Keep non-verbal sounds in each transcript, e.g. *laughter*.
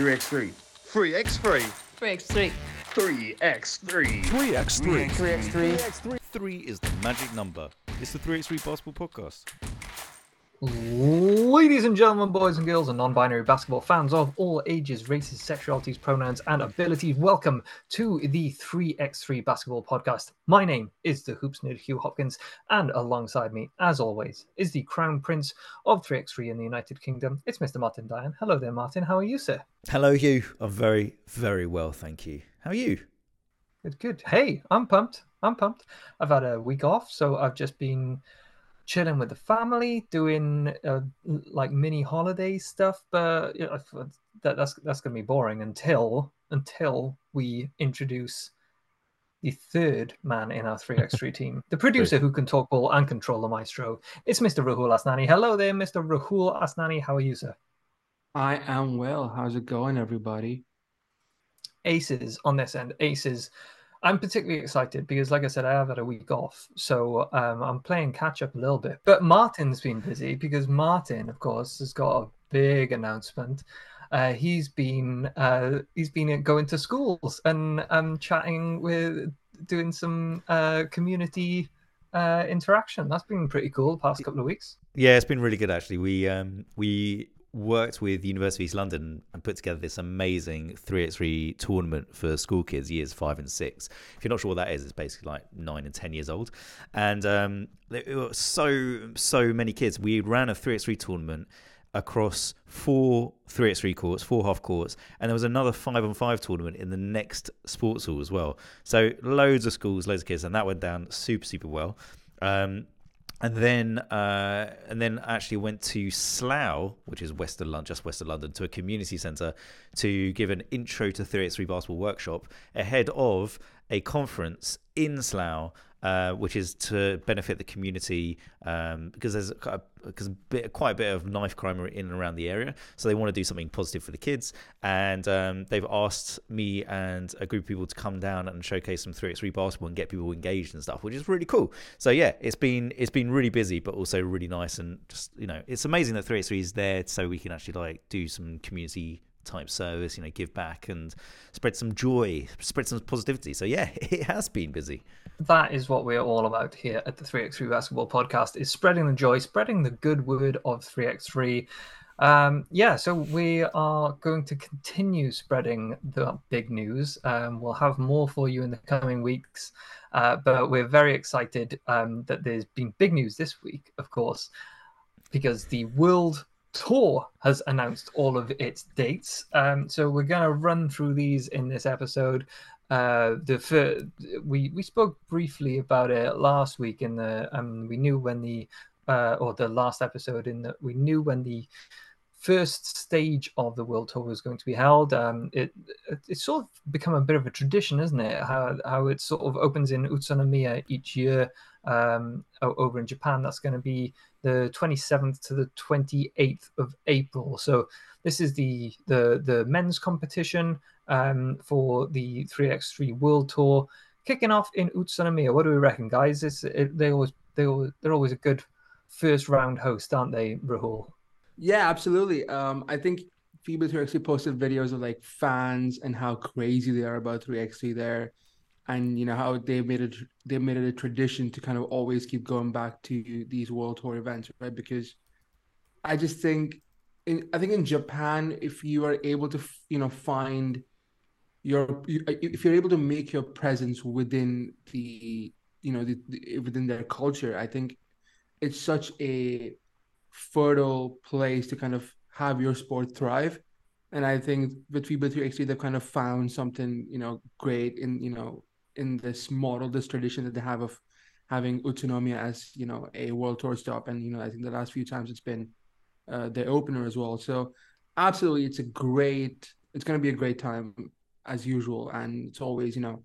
3x3. 3x3. 3x3. 3x3. 3x3. 3x3. 3 is the magic number. It's the 3x3 Basketball Podcast. Ladies and gentlemen, boys and girls, and non binary basketball fans of all ages, races, sexualities, pronouns, and abilities, welcome to the 3x3 Basketball Podcast. My name is the Hoops Nerd Hugh Hopkins, and alongside me, as always, is the Crown Prince of 3x3 in the United Kingdom. It's Mr. Martin Diane. Hello there, Martin. How are you, sir? Hello, Hugh. I'm very, very well, thank you. How are you? Good, good. Hey, I'm pumped. I'm pumped. I've had a week off, so I've just been chilling with the family, doing uh, like mini holiday stuff. But you know, that, that's that's gonna be boring until until we introduce the third man in our 3x3 *laughs* team, the producer who can talk ball and control the maestro. It's Mr. Rahul Asnani. Hello there, Mr. Rahul Asnani. How are you, sir? I am well. How's it going, everybody? Aces on this end. Aces. I'm particularly excited because, like I said, I have had a week off, so um, I'm playing catch up a little bit. But Martin's been busy because Martin, of course, has got a big announcement. Uh, he's been uh, he's been going to schools and um, chatting with, doing some uh, community uh, interaction. That's been pretty cool the past couple of weeks. Yeah, it's been really good actually. We um, we worked with University of East London and put together this amazing 3x3 tournament for school kids, years five and six. If you're not sure what that is, it's basically like nine and 10 years old. And um, there were so, so many kids. We ran a 3x3 tournament across four 3x3 courts, four half courts, and there was another five on five tournament in the next sports hall as well. So loads of schools, loads of kids, and that went down super, super well. Um, and then uh, and then actually went to Slough, which is west of London, just west of London, to a community centre to give an intro to 3x3 basketball workshop ahead of a conference in Slough uh, which is to benefit the community um, because there's because quite a bit of knife crime in and around the area. So they want to do something positive for the kids, and um, they've asked me and a group of people to come down and showcase some 3x3 basketball and get people engaged and stuff, which is really cool. So yeah, it's been it's been really busy, but also really nice and just you know it's amazing that 3x3 is there so we can actually like do some community type service, you know, give back and spread some joy, spread some positivity. So yeah, *laughs* it has been busy. That is what we're all about here at the 3x3 Basketball Podcast is spreading the joy, spreading the good word of 3x3. Um, yeah, so we are going to continue spreading the big news. Um, we'll have more for you in the coming weeks, uh, but we're very excited um, that there's been big news this week, of course, because the World Tour has announced all of its dates. Um, so we're going to run through these in this episode. Uh, the we we spoke briefly about it last week in the um we knew when the uh, or the last episode in that we knew when the first stage of the world tour was going to be held. Um, it it's sort of become a bit of a tradition, isn't it? How how it sort of opens in Utsunomiya each year um, over in Japan. That's going to be the 27th to the 28th of April. So this is the the the men's competition um, for the 3x3 World Tour kicking off in Utsunomiya. What do we reckon, guys? It, they always they always, they're always a good first round host, aren't they, Rahul? Yeah, absolutely. Um, I think FIBA 3x3 posted videos of like fans and how crazy they are about 3x3 there and you know how they made it they made it a tradition to kind of always keep going back to these world tour events right because i just think in i think in japan if you are able to you know find your if you're able to make your presence within the you know the, the, within their culture i think it's such a fertile place to kind of have your sport thrive and i think with FIBA 3x3 they've kind of found something you know great in you know in this model, this tradition that they have of having Utsunomiya as you know a world tour stop, and you know I think the last few times it's been uh, the opener as well. So absolutely, it's a great. It's going to be a great time as usual, and it's always you know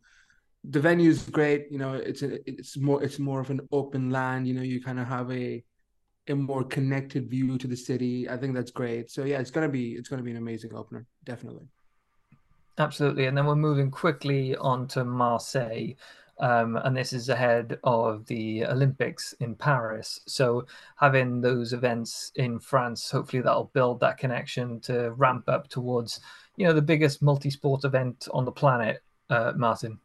the venue is great. You know, it's a, it's more it's more of an open land. You know, you kind of have a a more connected view to the city. I think that's great. So yeah, it's gonna be it's gonna be an amazing opener, definitely. Absolutely. And then we're moving quickly on to Marseille. Um, and this is ahead of the Olympics in Paris. So having those events in France, hopefully that'll build that connection to ramp up towards, you know, the biggest multi-sport event on the planet, uh, Martin.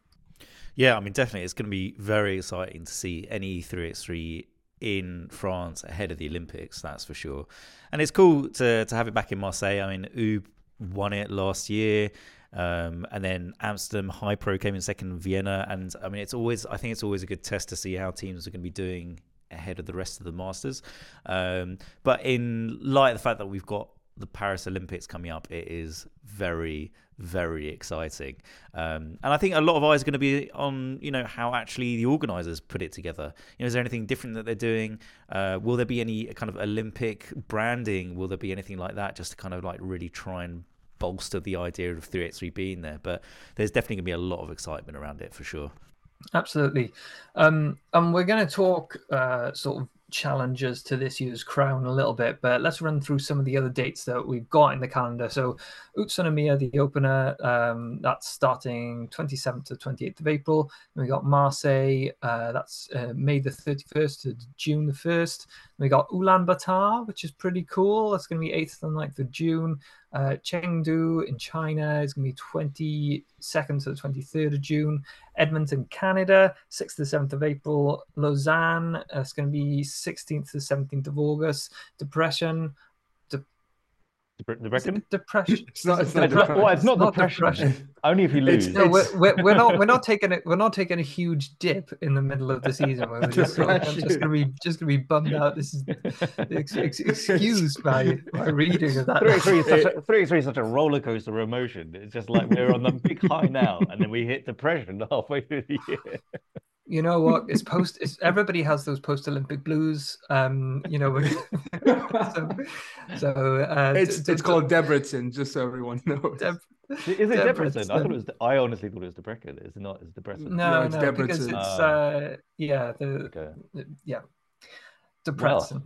Yeah, I mean, definitely, it's going to be very exciting to see any 3x3 in France ahead of the Olympics. That's for sure. And it's cool to to have it back in Marseille. I mean, Ub won it last year. Um, and then Amsterdam HiPro came in second, Vienna, and I mean it's always I think it's always a good test to see how teams are going to be doing ahead of the rest of the Masters. Um, but in light of the fact that we've got the Paris Olympics coming up, it is very very exciting. Um, and I think a lot of eyes are going to be on, you know, how actually the organisers put it together. You know, is there anything different that they're doing? Uh, will there be any kind of Olympic branding? Will there be anything like that just to kind of like really try and bolster the idea of 3x3 being there. But there's definitely going to be a lot of excitement around it for sure. Absolutely. Um, and we're going to talk uh, sort of challenges to this year's crown a little bit, but let's run through some of the other dates that we've got in the calendar. So, Utsunomiya, the opener, um, that's starting 27th to 28th of April. We got Marseille, uh, that's uh, May the 31st to June the 1st. And we got Ulaanbaatar, which is pretty cool. That's going to be 8th and 9th of June. Uh, Chengdu in China is going to be 22nd to the 23rd of June. Edmonton, Canada, 6th to 7th of April. Lausanne, uh, it's going to be 16th to 17th of August. Depression, Depression? Depression. *laughs* It's not. It's It's not. not, depression. well, it's not, not depression. depression. *laughs* Only if you lose. It's- No, we're, we're, we're not we're not *laughs* taking it we're not taking a huge dip in the middle of the season where we're just, sort of- I'm just gonna be just gonna be bummed out. This is ex, ex, excused by my reading of that. Three three is such a three three is such a roller coaster of emotion. It's just like we're on the big high now, and then we hit depression halfway through the year. You know what? It's post. It's, everybody has those post-Olympic blues. Um, you know, *laughs* so, so uh, It's d- it's d- called Debrecen, just so everyone *laughs* knows. Deb- Is it Debrecen. depression? I thought it was. I honestly thought it was depression. It's not. It's depressing. No, it's no, because it's Ah. uh, yeah, the Okay. yeah, depressing.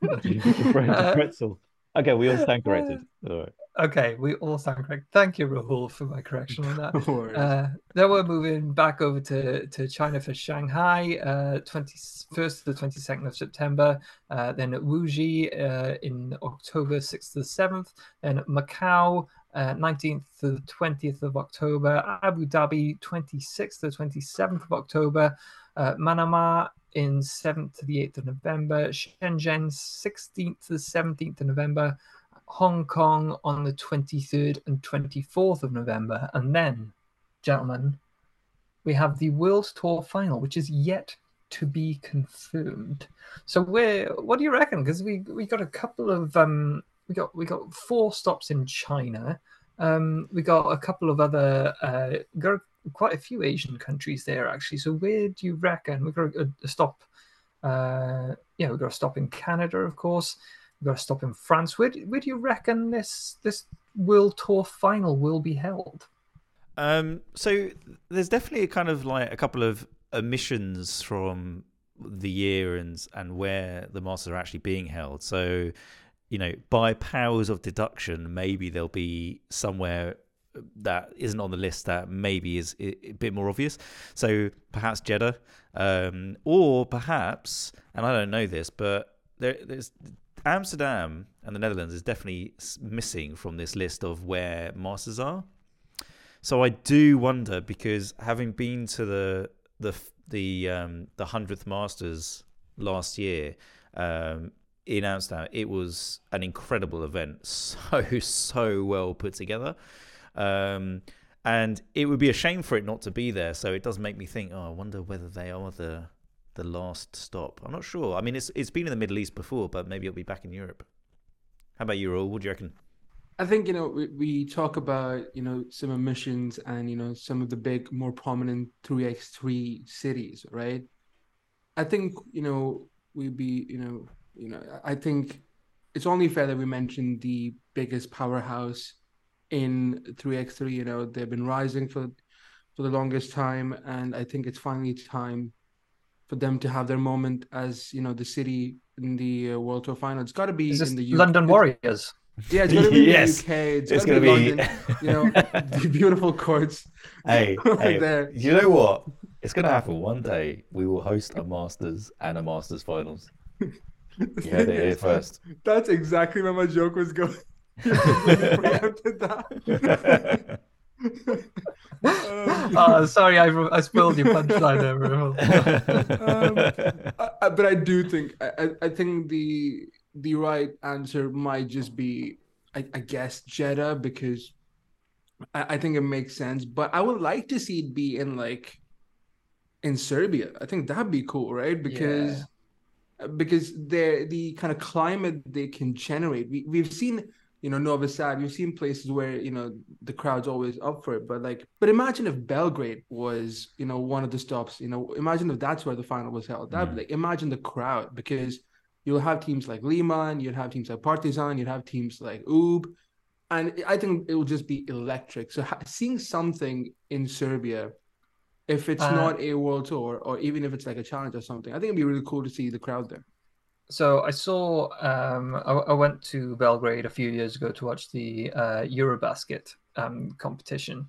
Pretzel. Pretzel. Okay, we all *laughs* sound corrected. All right. Okay, we all sound correct. Thank you, Rahul, for my correction on that. *laughs* No. Uh, then we're moving back over to, to China for Shanghai, uh, 21st to the 22nd of September. Uh, then Wuxi uh, in October 6th to the 7th. Then Macau, uh, 19th to the 20th of October. Abu Dhabi, 26th to the 27th of October. Uh, Manama in 7th to the 8th of November. Shenzhen, 16th to the 17th of November. Hong Kong on the 23rd and 24th of November. And then, gentlemen, we have the World Tour final, which is yet to be confirmed. So where what do you reckon? Because we we got a couple of um we got we got four stops in China. Um we got a couple of other uh got quite a few Asian countries there actually. So where do you reckon? We've got a, a stop uh yeah, we've got a stop in Canada, of course. We've got a stop in France. Where, do- where do you reckon this this World Tour final will be held? Um, so there's definitely a kind of like a couple of omissions from the year and and where the masters are actually being held. So, you know, by powers of deduction, maybe there'll be somewhere that isn't on the list that maybe is a bit more obvious. So perhaps Jeddah, um, or perhaps, and I don't know this, but there, there's Amsterdam and the Netherlands is definitely missing from this list of where masters are. So I do wonder because having been to the the the um, the hundredth Masters last year um, in Amsterdam, it was an incredible event, *laughs* so so well put together, um, and it would be a shame for it not to be there. So it does make me think. Oh, I wonder whether they are the the last stop. I'm not sure. I mean, it's it's been in the Middle East before, but maybe it'll be back in Europe. How about you, Rahul? What do you reckon? I think you know we, we talk about you know some emissions and you know some of the big more prominent 3x3 cities, right? I think you know we be you know you know I think it's only fair that we mention the biggest powerhouse in 3x3. You know they've been rising for for the longest time, and I think it's finally time for them to have their moment as you know the city in the uh, World Tour final. It's got to be Is this in the UK. London Warriors? Yeah, it's gonna be Yes. in the *laughs* UK. It's, It's gonna, gonna be, be- London. You know, *laughs* the beautiful courts Hey, *laughs* right hey, there. you know what? It's gonna happen one day. We will host a Masters and a Masters finals. You heard it here first. That's exactly where my joke was going. *laughs* *laughs* You preempted that. Um, Oh, sorry, I, I spilled your punchline there, Um, I- I- but I do think I, I- I think the the right answer might just be I, I guess Jeddah because I, I think it makes sense. But I would like to see it be in like in Serbia. I think that'd be cool, right? Because because they're the kind of climate they can generate. We we've seen you know Novi Sad. We've seen places where you know the crowd's always up for it. But like, but imagine if Belgrade was you know one of the stops. You know, imagine if that's where the final was held. That Mm. like imagine the crowd because you'll have teams like Liman, you'd have teams like Partizan, you'd have teams like Ub, and I think it will just be electric. So ha- seeing something in Serbia. If it's Uh, not a world tour, or even if it's like a challenge or something, I think it'd be really cool to see the crowd there. So I saw, um, I, I went to Belgrade a few years ago to watch the uh, Eurobasket um, competition,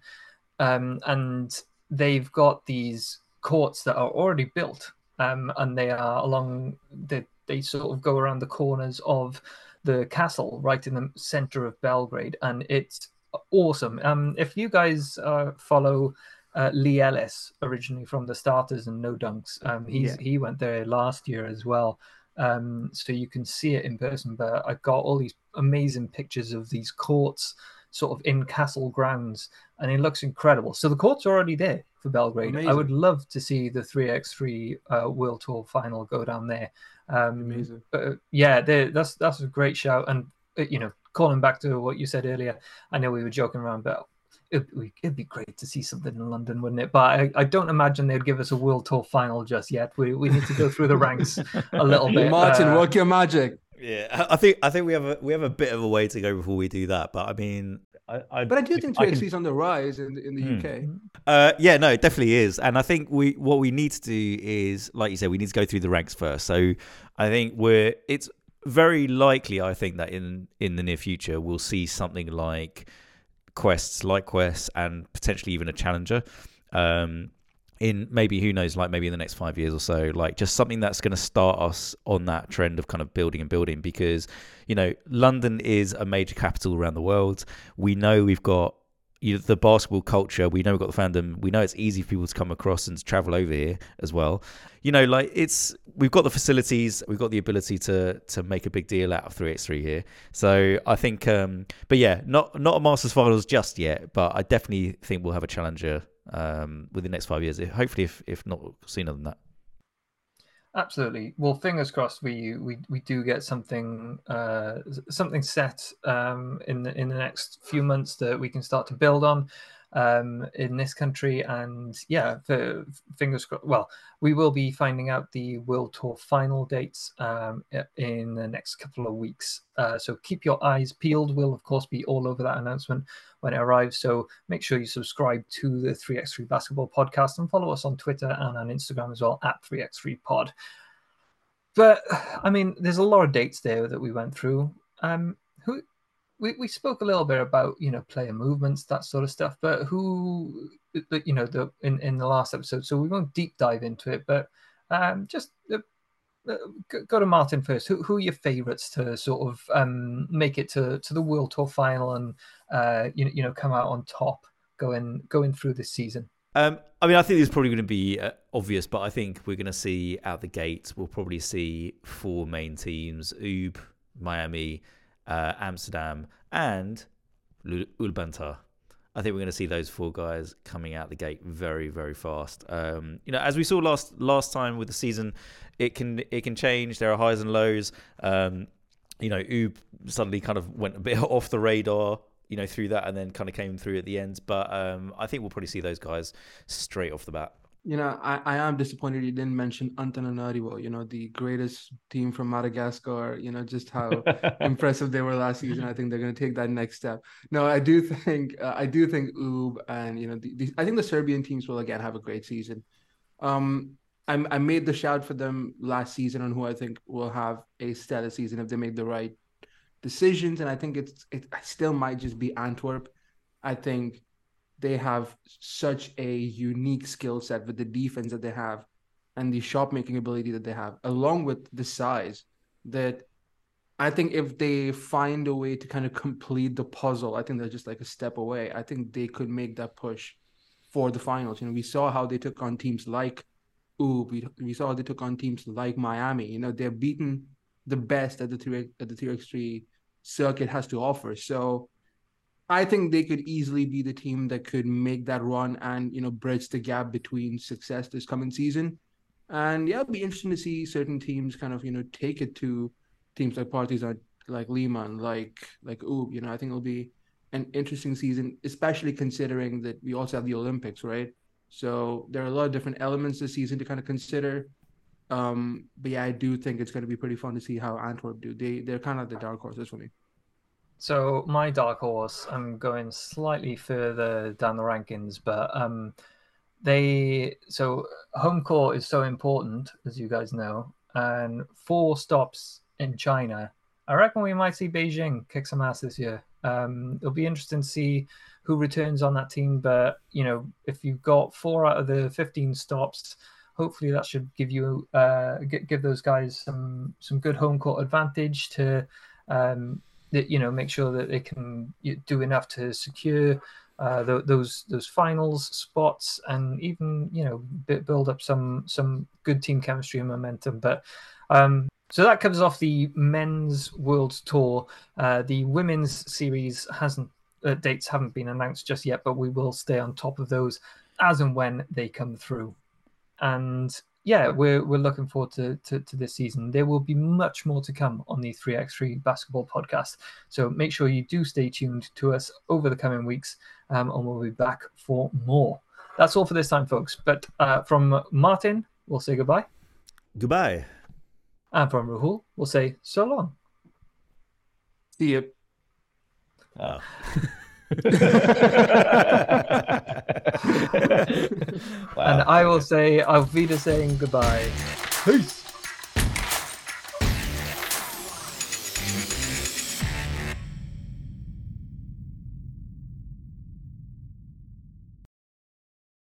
um, and they've got these courts that are already built, um, and they are along. They they sort of go around the corners of the castle, right in the center of Belgrade, and it's awesome. Um, if you guys uh, follow. Uh, Lee Ellis, originally from the starters and no dunks, um, he's Yeah. he went there last year as well um, so you can see it in person. But I've got all these amazing pictures of these courts, sort of in castle grounds, and it looks incredible. So the courts are already there for Belgrade. I would love to see the three x three uh, World Tour final go down there. Um, Amazing. but yeah, that's that's a great shout. And uh, you know, calling back to what you said earlier, I know we were joking around, but it'd, be- it'd be great to see something in London, wouldn't it? But I, I don't imagine they'd give us a World Tour final just yet. We we need to go through the ranks a *laughs* little bit. Martin, uh, work your magic. Yeah, I I think I think we have a we have a bit of a way to go before we do that. But I mean, I, I, But I do think I 2 is on the rise in, in the Hmm. UK. Uh, yeah, no, it definitely is, and I think we what we need to do is, like you said, we need to go through the ranks first. So I think we're it's very likely, I think that in in the near future we'll see something like quests, like quests, and potentially even a challenger. Um, in maybe who knows, like maybe in the next five years or so, like just something that's going to start us on that trend of kind of building and building because you know London is a major capital around the world. We know we've got you the basketball culture. We know we've got the fandom. We know it's easy for people to come across and travel over here as well. You know, like it's we've got the facilities, we've got the ability to to make a big deal out of three x three here. So I think, um, but yeah, not not a Masters finals just yet, but I definitely think we'll have a challenger um, within the next five years. Hopefully, if if not sooner than that. Absolutely. Well, fingers crossed. We we, we do get something uh, something set um, in the in the next few months that we can start to build on um, in this country. And yeah, for, fingers crossed. Well, we will be finding out the World Tour final dates um, in the next couple of weeks. Uh, so keep your eyes peeled. We'll of course be all over that announcement when it arrives. So make sure you subscribe to the 3x3 Basketball Podcast and follow us on Twitter and on Instagram as well at 3x3 Pod. But I mean, there's a lot of dates there that we went through. Um, we, we spoke a little bit about, you know, player movements, that sort of stuff. But who, you know, the in in the last episode, so we won't deep dive into it. But um, just uh, uh, go- to Martin first. Who who are your favourites to sort of um make it to to the World Tour final and uh you you know come out on top going going through this season? Um, I mean, I think this is probably going to be uh, obvious, but I think we're going to see out the gate. We'll probably see four main teams: Ub, Miami, uh, Amsterdam, and Ulaanbaatar. I think we're going to see those four guys coming out the gate very, very fast. Um, you know, as we saw last last time with the season, it can it can change. There are highs and lows. Um, you know, Ub suddenly kind of went a bit *laughs* off the radar. You know, through that, and then kind of came through at the end. But um, I think we'll probably see those guys straight off the bat. You know, I, I am disappointed you didn't mention Antananarivo, you know, the greatest team from Madagascar, you know, just how impressive they were last season. I think they're going to take that next step. No, I do think uh, I do think Ub and you know the, the, I think the Serbian teams will again have a great season. Um, I, I made the shout for them last season on who I think will have a stellar season if they make the right decisions, and I think it's it I still might just be Antwerp. I think they have such a unique skill set with the defense that they have and the shot making ability that they have, along with the size, that I think if they find a way to kind of complete the puzzle, I think they're just like a step away. I think they could make that push for the finals. You know, we saw how they took on teams like Ub, we, we saw they took on teams like Miami. You know, they're beaten the best at the three at the three x three circuit has to offer. So I think they could easily be the team that could make that run and you know bridge the gap between success this coming season. And yeah, it'd be interesting to see certain teams kind of you know take it to teams like parties like Liman, like like Ub. You know, I think it'll be an interesting season, especially considering that we also have the Olympics, right? So there are a lot of different elements this season to kind of consider. Um, but yeah, I do think it's going to be pretty fun to see how Antwerp do. They they're kind of the dark horses for me. So my dark horse, I'm going slightly further down the rankings, but um, they so home court is so important, as you guys know, and four stops in China. I reckon we might see Beijing kick some ass this year. Um, it'll be interesting to see who returns on that team. But you know, if you've got four out of the 15 stops, hopefully that should give you uh, give, those guys some some good home court advantage to um, that you know make sure that they can do enough to secure uh, those those finals spots and even you know build up some some good team chemistry and momentum. But um, so that covers off the men's world tour. Uh, the women's series hasn't uh, dates haven't been announced just yet, but we will stay on top of those as and when they come through. And yeah, we're we're looking forward to, to, to this season. There will be much more to come on the 3x3 basketball podcast. So make sure you do stay tuned to us over the coming weeks, um, and we'll be back for more. That's all for this time, folks. But uh, from Martin, we'll say goodbye. Goodbye. And from Rahul, we'll say so long. See you. Oh. *laughs* wow. *laughs* And I will say, Auf Wiedersehen, goodbye. Peace.